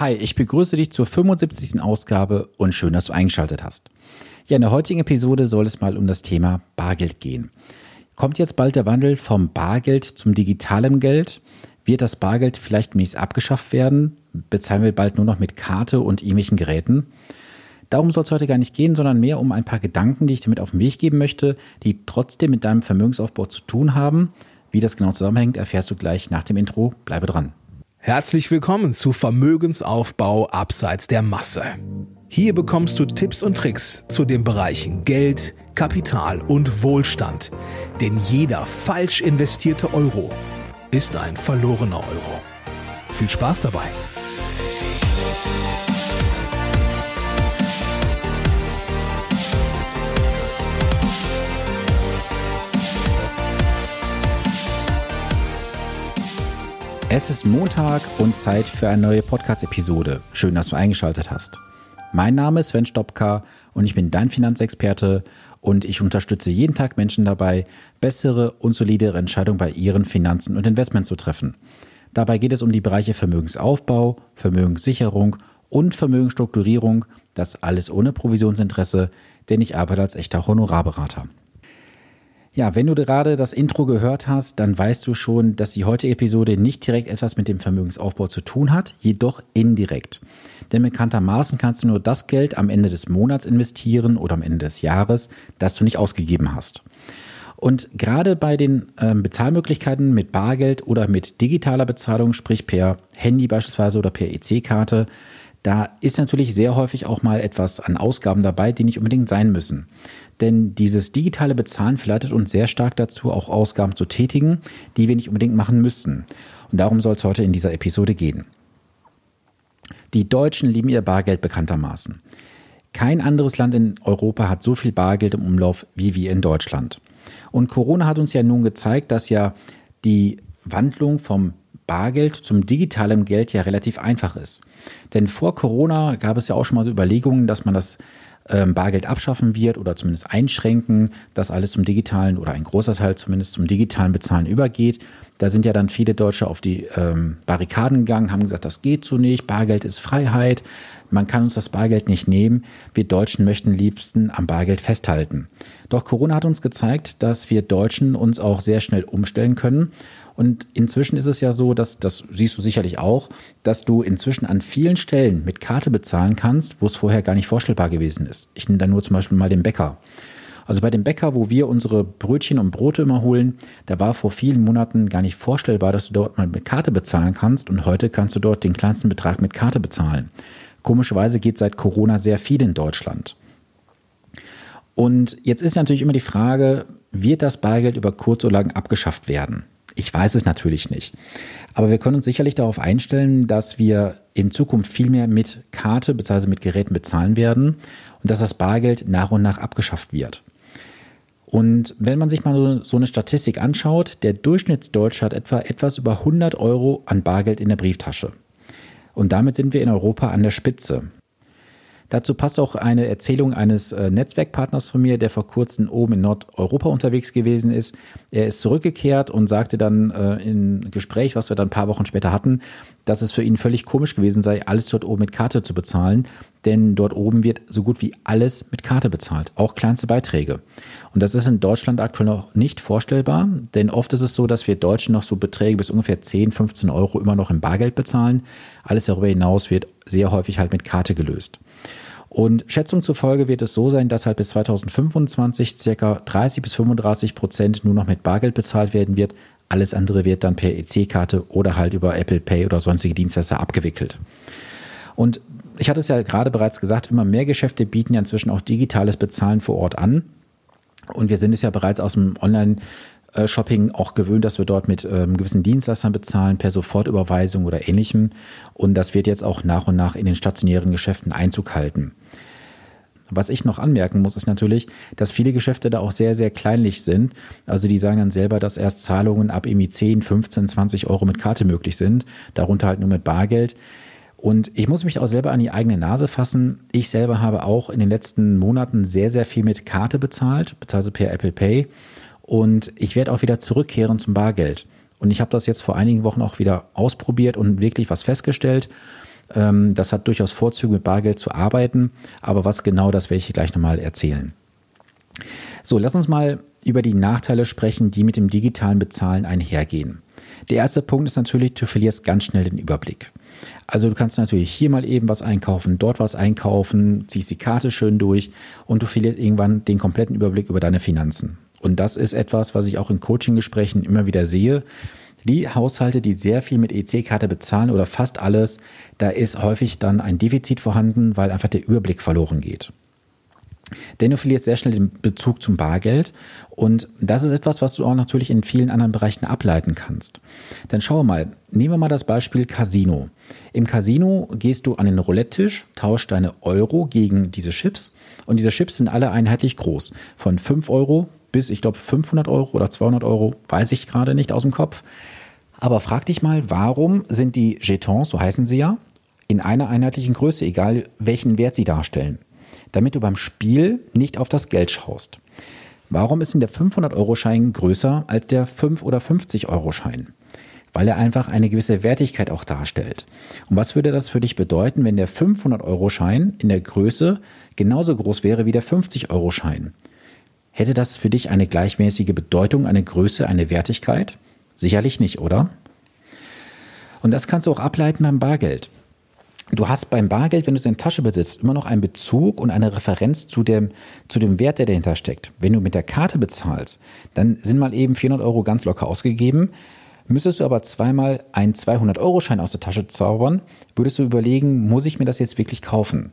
Hi, ich begrüße dich zur 75. Ausgabe und schön, dass du eingeschaltet hast. Ja, in der heutigen Episode soll es mal um das Thema Bargeld gehen. Kommt jetzt bald der Wandel vom Bargeld zum digitalen Geld? Wird das Bargeld vielleicht demnächst abgeschafft werden? Bezahlen wir bald nur noch mit Karte und ähnlichen Geräten? Darum soll es heute gar nicht gehen, sondern mehr um ein paar Gedanken, die ich damit auf den Weg geben möchte, die trotzdem mit deinem Vermögensaufbau zu tun haben. Wie das genau zusammenhängt, erfährst du gleich nach dem Intro. Bleibe dran. Herzlich willkommen zu Vermögensaufbau abseits der Masse. Hier bekommst du Tipps und Tricks zu den Bereichen Geld, Kapital und Wohlstand. Denn jeder falsch investierte Euro ist ein verlorener Euro. Viel Spaß dabei! Es ist Montag und Zeit für eine neue Podcast-Episode. Schön, dass du eingeschaltet hast. Mein Name ist Sven Stopka und ich bin dein Finanzexperte und ich unterstütze jeden Tag Menschen dabei, bessere und solidere Entscheidungen bei ihren Finanzen und Investments zu treffen. Dabei geht es um die Bereiche Vermögensaufbau, Vermögenssicherung und Vermögensstrukturierung, das alles ohne Provisionsinteresse, denn ich arbeite als echter Honorarberater. Ja, wenn du gerade das Intro gehört hast, dann weißt du schon, dass die heutige Episode nicht direkt etwas mit dem Vermögensaufbau zu tun hat, jedoch indirekt. Denn bekanntermaßen kannst du nur das Geld am Ende des Monats investieren oder am Ende des Jahres, das du nicht ausgegeben hast. Und gerade bei den ähm, Bezahlmöglichkeiten mit Bargeld oder mit digitaler Bezahlung, sprich per Handy beispielsweise oder per EC-Karte, da ist natürlich sehr häufig auch mal etwas an Ausgaben dabei, die nicht unbedingt sein müssen. Denn dieses digitale Bezahlen verleitet uns sehr stark dazu, auch Ausgaben zu tätigen, die wir nicht unbedingt machen müssten. Und darum soll es heute in dieser Episode gehen. Die Deutschen lieben ihr Bargeld bekanntermaßen. Kein anderes Land in Europa hat so viel Bargeld im Umlauf wie wir in Deutschland. Und Corona hat uns ja nun gezeigt, dass ja die Wandlung vom Bargeld zum digitalen Geld ja relativ einfach ist. Denn vor Corona gab es ja auch schon mal so Überlegungen, dass man das ähm, Bargeld abschaffen wird oder zumindest einschränken, dass alles zum digitalen oder ein großer Teil zumindest zum digitalen Bezahlen übergeht. Da sind ja dann viele Deutsche auf die ähm, Barrikaden gegangen, haben gesagt, das geht so nicht, Bargeld ist Freiheit, man kann uns das Bargeld nicht nehmen. Wir Deutschen möchten liebsten am Bargeld festhalten. Doch Corona hat uns gezeigt, dass wir Deutschen uns auch sehr schnell umstellen können und inzwischen ist es ja so, dass, das siehst du sicherlich auch, dass du inzwischen an vielen Stellen mit Karte bezahlen kannst, wo es vorher gar nicht vorstellbar gewesen ist. Ich nehme da nur zum Beispiel mal den Bäcker. Also bei dem Bäcker, wo wir unsere Brötchen und Brote immer holen, da war vor vielen Monaten gar nicht vorstellbar, dass du dort mal mit Karte bezahlen kannst und heute kannst du dort den kleinsten Betrag mit Karte bezahlen. Komischerweise geht seit Corona sehr viel in Deutschland. Und jetzt ist natürlich immer die Frage, wird das Bargeld über kurz oder lang abgeschafft werden? Ich weiß es natürlich nicht. Aber wir können uns sicherlich darauf einstellen, dass wir in Zukunft viel mehr mit Karte bzw. mit Geräten bezahlen werden und dass das Bargeld nach und nach abgeschafft wird. Und wenn man sich mal so eine Statistik anschaut, der Durchschnittsdeutsche hat etwa etwas über 100 Euro an Bargeld in der Brieftasche. Und damit sind wir in Europa an der Spitze. Dazu passt auch eine Erzählung eines äh, Netzwerkpartners von mir, der vor kurzem oben in Nordeuropa unterwegs gewesen ist. Er ist zurückgekehrt und sagte dann äh, im Gespräch, was wir dann ein paar Wochen später hatten, dass es für ihn völlig komisch gewesen sei, alles dort oben mit Karte zu bezahlen, denn dort oben wird so gut wie alles mit Karte bezahlt, auch kleinste Beiträge. Und das ist in Deutschland aktuell noch nicht vorstellbar, denn oft ist es so, dass wir Deutschen noch so Beträge bis ungefähr 10, 15 Euro immer noch im Bargeld bezahlen. Alles darüber hinaus wird sehr häufig halt mit Karte gelöst. Und Schätzung zufolge wird es so sein, dass halt bis 2025 circa 30 bis 35 Prozent nur noch mit Bargeld bezahlt werden wird. Alles andere wird dann per EC-Karte oder halt über Apple Pay oder sonstige Dienstleister abgewickelt. Und ich hatte es ja gerade bereits gesagt, immer mehr Geschäfte bieten ja inzwischen auch digitales Bezahlen vor Ort an. Und wir sind es ja bereits aus dem Online- Shopping auch gewöhnt, dass wir dort mit ähm, gewissen Dienstleistern bezahlen, per Sofortüberweisung oder ähnlichem. Und das wird jetzt auch nach und nach in den stationären Geschäften Einzug halten. Was ich noch anmerken muss, ist natürlich, dass viele Geschäfte da auch sehr, sehr kleinlich sind. Also die sagen dann selber, dass erst Zahlungen ab irgendwie 10, 15, 20 Euro mit Karte möglich sind, darunter halt nur mit Bargeld. Und ich muss mich auch selber an die eigene Nase fassen. Ich selber habe auch in den letzten Monaten sehr, sehr viel mit Karte bezahlt, beziehungsweise per Apple Pay. Und ich werde auch wieder zurückkehren zum Bargeld. Und ich habe das jetzt vor einigen Wochen auch wieder ausprobiert und wirklich was festgestellt. Ähm, das hat durchaus Vorzüge, mit Bargeld zu arbeiten. Aber was genau, das werde ich gleich nochmal erzählen. So, lass uns mal über die Nachteile sprechen, die mit dem digitalen Bezahlen einhergehen. Der erste Punkt ist natürlich, du verlierst ganz schnell den Überblick. Also du kannst natürlich hier mal eben was einkaufen, dort was einkaufen, ziehst die Karte schön durch und du verlierst irgendwann den kompletten Überblick über deine Finanzen. Und das ist etwas, was ich auch in Coaching-Gesprächen immer wieder sehe. Die Haushalte, die sehr viel mit EC-Karte bezahlen oder fast alles, da ist häufig dann ein Defizit vorhanden, weil einfach der Überblick verloren geht. Denn du verlierst sehr schnell den Bezug zum Bargeld und das ist etwas, was du auch natürlich in vielen anderen Bereichen ableiten kannst. Dann schau mal, nehmen wir mal das Beispiel Casino. Im Casino gehst du an den Roulette-Tisch, tauschst deine Euro gegen diese Chips und diese Chips sind alle einheitlich groß. Von 5 Euro bis, ich glaube, 500 Euro oder 200 Euro, weiß ich gerade nicht aus dem Kopf. Aber frag dich mal, warum sind die Jetons, so heißen sie ja, in einer einheitlichen Größe, egal welchen Wert sie darstellen? damit du beim Spiel nicht auf das Geld schaust. Warum ist denn der 500-Euro-Schein größer als der 5- oder 50-Euro-Schein? Weil er einfach eine gewisse Wertigkeit auch darstellt. Und was würde das für dich bedeuten, wenn der 500-Euro-Schein in der Größe genauso groß wäre wie der 50-Euro-Schein? Hätte das für dich eine gleichmäßige Bedeutung, eine Größe, eine Wertigkeit? Sicherlich nicht, oder? Und das kannst du auch ableiten beim Bargeld. Du hast beim Bargeld, wenn du es in der Tasche besitzt, immer noch einen Bezug und eine Referenz zu dem, zu dem Wert, der dahinter steckt. Wenn du mit der Karte bezahlst, dann sind mal eben 400 Euro ganz locker ausgegeben. Müsstest du aber zweimal einen 200-Euro-Schein aus der Tasche zaubern, würdest du überlegen, muss ich mir das jetzt wirklich kaufen?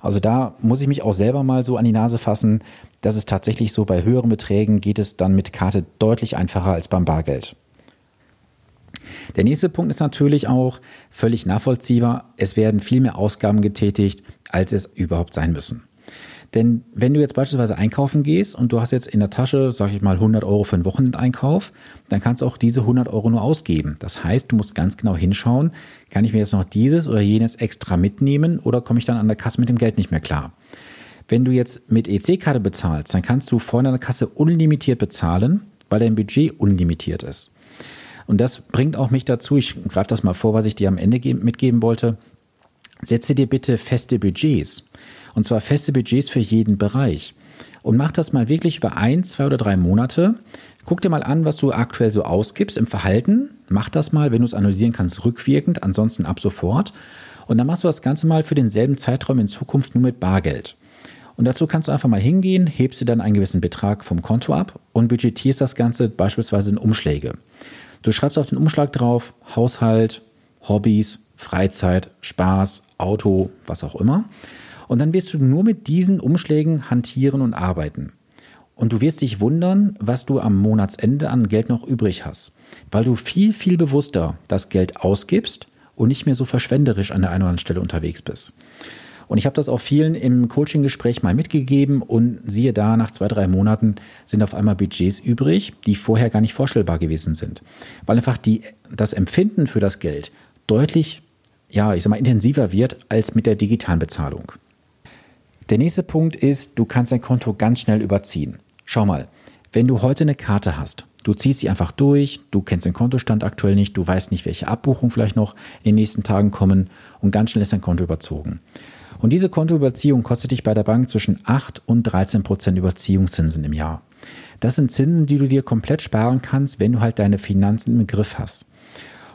Also da muss ich mich auch selber mal so an die Nase fassen. Das ist tatsächlich so, bei höheren Beträgen geht es dann mit Karte deutlich einfacher als beim Bargeld. Der nächste Punkt ist natürlich auch völlig nachvollziehbar. Es werden viel mehr Ausgaben getätigt, als es überhaupt sein müssen. Denn wenn du jetzt beispielsweise einkaufen gehst und du hast jetzt in der Tasche, sag ich mal, 100 Euro für einen Wochenendeinkauf, dann kannst du auch diese 100 Euro nur ausgeben. Das heißt, du musst ganz genau hinschauen, kann ich mir jetzt noch dieses oder jenes extra mitnehmen oder komme ich dann an der Kasse mit dem Geld nicht mehr klar? Wenn du jetzt mit EC-Karte bezahlst, dann kannst du vorne an der Kasse unlimitiert bezahlen, weil dein Budget unlimitiert ist. Und das bringt auch mich dazu, ich greife das mal vor, was ich dir am Ende mitgeben wollte. Setze dir bitte feste Budgets. Und zwar feste Budgets für jeden Bereich. Und mach das mal wirklich über ein, zwei oder drei Monate. Guck dir mal an, was du aktuell so ausgibst im Verhalten. Mach das mal, wenn du es analysieren kannst, rückwirkend, ansonsten ab sofort. Und dann machst du das Ganze mal für denselben Zeitraum in Zukunft nur mit Bargeld. Und dazu kannst du einfach mal hingehen, hebst dir dann einen gewissen Betrag vom Konto ab und budgetierst das Ganze beispielsweise in Umschläge. Du schreibst auf den Umschlag drauf Haushalt, Hobbys, Freizeit, Spaß, Auto, was auch immer. Und dann wirst du nur mit diesen Umschlägen hantieren und arbeiten. Und du wirst dich wundern, was du am Monatsende an Geld noch übrig hast, weil du viel, viel bewusster das Geld ausgibst und nicht mehr so verschwenderisch an der einen oder anderen Stelle unterwegs bist. Und ich habe das auch vielen im Coaching-Gespräch mal mitgegeben und siehe da, nach zwei, drei Monaten sind auf einmal Budgets übrig, die vorher gar nicht vorstellbar gewesen sind. Weil einfach die, das Empfinden für das Geld deutlich, ja, ich sag mal, intensiver wird als mit der digitalen Bezahlung. Der nächste Punkt ist, du kannst dein Konto ganz schnell überziehen. Schau mal, wenn du heute eine Karte hast, du ziehst sie einfach durch, du kennst den Kontostand aktuell nicht, du weißt nicht, welche Abbuchungen vielleicht noch in den nächsten Tagen kommen und ganz schnell ist dein Konto überzogen. Und diese Kontoüberziehung kostet dich bei der Bank zwischen 8 und 13 Prozent Überziehungszinsen im Jahr. Das sind Zinsen, die du dir komplett sparen kannst, wenn du halt deine Finanzen im Griff hast.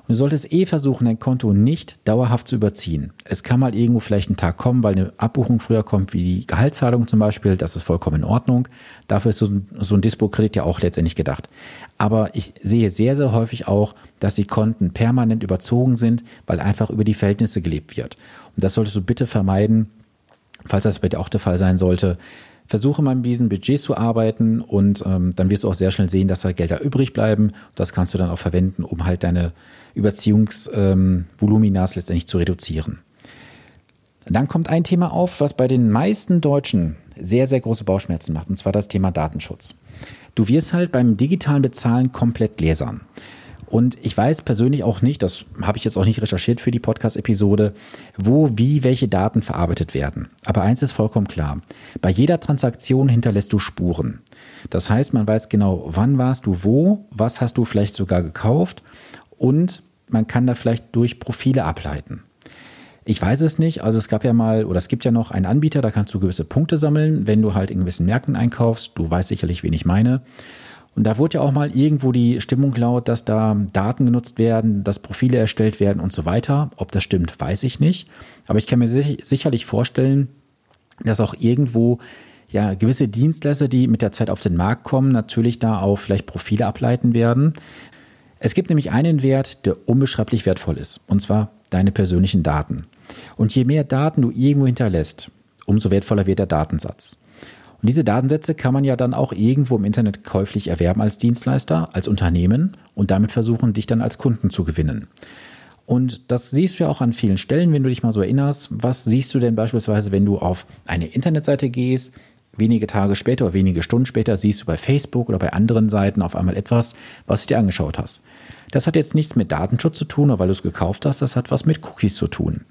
Du solltest eh versuchen, dein Konto nicht dauerhaft zu überziehen. Es kann mal irgendwo vielleicht ein Tag kommen, weil eine Abbuchung früher kommt, wie die Gehaltszahlung zum Beispiel. Das ist vollkommen in Ordnung. Dafür ist so ein, so ein Dispo-Kredit ja auch letztendlich gedacht. Aber ich sehe sehr, sehr häufig auch, dass die Konten permanent überzogen sind, weil einfach über die Verhältnisse gelebt wird. Und das solltest du bitte vermeiden, falls das bei dir auch der Fall sein sollte versuche mal mit diesen Budgets zu arbeiten und ähm, dann wirst du auch sehr schnell sehen, dass da Gelder übrig bleiben. Das kannst du dann auch verwenden, um halt deine Überziehungsvoluminas ähm, letztendlich zu reduzieren. Dann kommt ein Thema auf, was bei den meisten Deutschen sehr, sehr große Bauchschmerzen macht, und zwar das Thema Datenschutz. Du wirst halt beim digitalen Bezahlen komplett lesern. Und ich weiß persönlich auch nicht, das habe ich jetzt auch nicht recherchiert für die Podcast-Episode, wo, wie, welche Daten verarbeitet werden. Aber eins ist vollkommen klar. Bei jeder Transaktion hinterlässt du Spuren. Das heißt, man weiß genau, wann warst du wo, was hast du vielleicht sogar gekauft und man kann da vielleicht durch Profile ableiten. Ich weiß es nicht. Also es gab ja mal, oder es gibt ja noch einen Anbieter, da kannst du gewisse Punkte sammeln, wenn du halt in gewissen Märkten einkaufst. Du weißt sicherlich, wen ich meine. Und da wurde ja auch mal irgendwo die Stimmung laut, dass da Daten genutzt werden, dass Profile erstellt werden und so weiter. Ob das stimmt, weiß ich nicht. Aber ich kann mir sicherlich vorstellen, dass auch irgendwo ja gewisse Dienstleister, die mit der Zeit auf den Markt kommen, natürlich da auch vielleicht Profile ableiten werden. Es gibt nämlich einen Wert, der unbeschreiblich wertvoll ist, und zwar deine persönlichen Daten. Und je mehr Daten du irgendwo hinterlässt, umso wertvoller wird der Datensatz. Und diese Datensätze kann man ja dann auch irgendwo im Internet käuflich erwerben als Dienstleister, als Unternehmen und damit versuchen, dich dann als Kunden zu gewinnen. Und das siehst du ja auch an vielen Stellen, wenn du dich mal so erinnerst. Was siehst du denn beispielsweise, wenn du auf eine Internetseite gehst? Wenige Tage später oder wenige Stunden später siehst du bei Facebook oder bei anderen Seiten auf einmal etwas, was du dir angeschaut hast. Das hat jetzt nichts mit Datenschutz zu tun, oder weil du es gekauft hast, das hat was mit Cookies zu tun.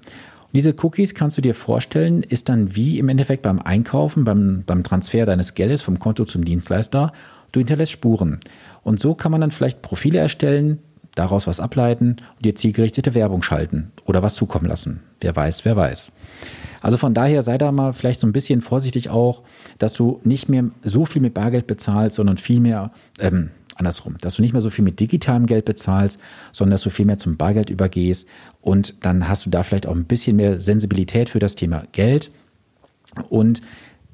Diese Cookies kannst du dir vorstellen, ist dann wie im Endeffekt beim Einkaufen, beim, beim Transfer deines Geldes vom Konto zum Dienstleister. Du hinterlässt Spuren. Und so kann man dann vielleicht Profile erstellen, daraus was ableiten und dir zielgerichtete Werbung schalten oder was zukommen lassen. Wer weiß, wer weiß. Also von daher sei da mal vielleicht so ein bisschen vorsichtig auch, dass du nicht mehr so viel mit Bargeld bezahlst, sondern viel mehr, ähm, andersrum, dass du nicht mehr so viel mit digitalem Geld bezahlst, sondern dass du viel mehr zum Bargeld übergehst und dann hast du da vielleicht auch ein bisschen mehr Sensibilität für das Thema Geld und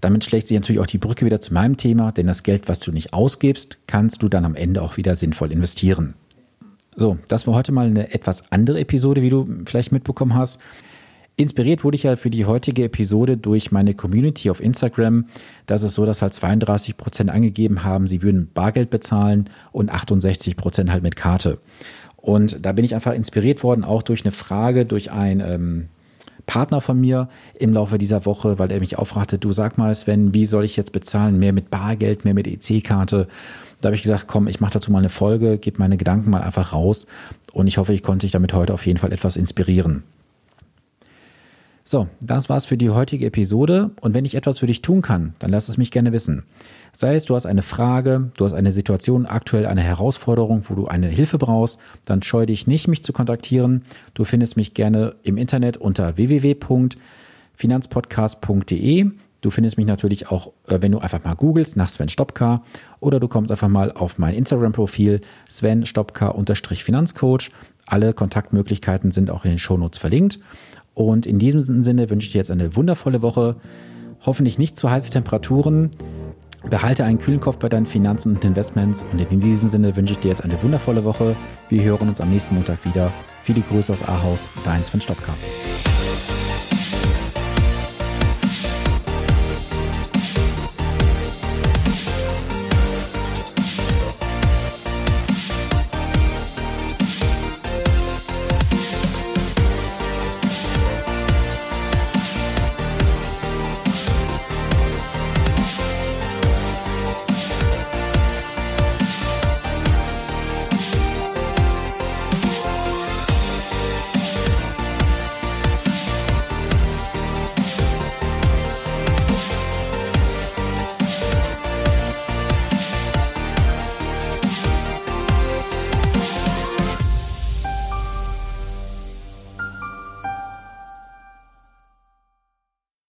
damit schlägt sich natürlich auch die Brücke wieder zu meinem Thema, denn das Geld, was du nicht ausgibst, kannst du dann am Ende auch wieder sinnvoll investieren. So, das war heute mal eine etwas andere Episode, wie du vielleicht mitbekommen hast. Inspiriert wurde ich ja für die heutige Episode durch meine Community auf Instagram. Das ist so, dass halt 32 Prozent angegeben haben, sie würden Bargeld bezahlen und 68 Prozent halt mit Karte. Und da bin ich einfach inspiriert worden, auch durch eine Frage, durch ein ähm, Partner von mir im Laufe dieser Woche, weil er mich aufragte, du sag mal, Sven, wie soll ich jetzt bezahlen? Mehr mit Bargeld, mehr mit EC-Karte? Da habe ich gesagt, komm, ich mache dazu mal eine Folge, gebe meine Gedanken mal einfach raus und ich hoffe, ich konnte dich damit heute auf jeden Fall etwas inspirieren. So, das war's für die heutige Episode und wenn ich etwas für dich tun kann, dann lass es mich gerne wissen. Sei es, du hast eine Frage, du hast eine Situation, aktuell eine Herausforderung, wo du eine Hilfe brauchst, dann scheu dich nicht, mich zu kontaktieren. Du findest mich gerne im Internet unter www.finanzpodcast.de. Du findest mich natürlich auch, äh, wenn du einfach mal googelst nach Sven Stopka oder du kommst einfach mal auf mein Instagram-Profil Sven Stopka-Finanzcoach. Alle Kontaktmöglichkeiten sind auch in den Shownotes verlinkt. Und in diesem Sinne wünsche ich dir jetzt eine wundervolle Woche. Hoffentlich nicht zu heiße Temperaturen. Behalte einen kühlen Kopf bei deinen Finanzen und Investments. Und in diesem Sinne wünsche ich dir jetzt eine wundervolle Woche. Wir hören uns am nächsten Montag wieder. Viele Grüße aus Ahaus, dein Sven Stopka.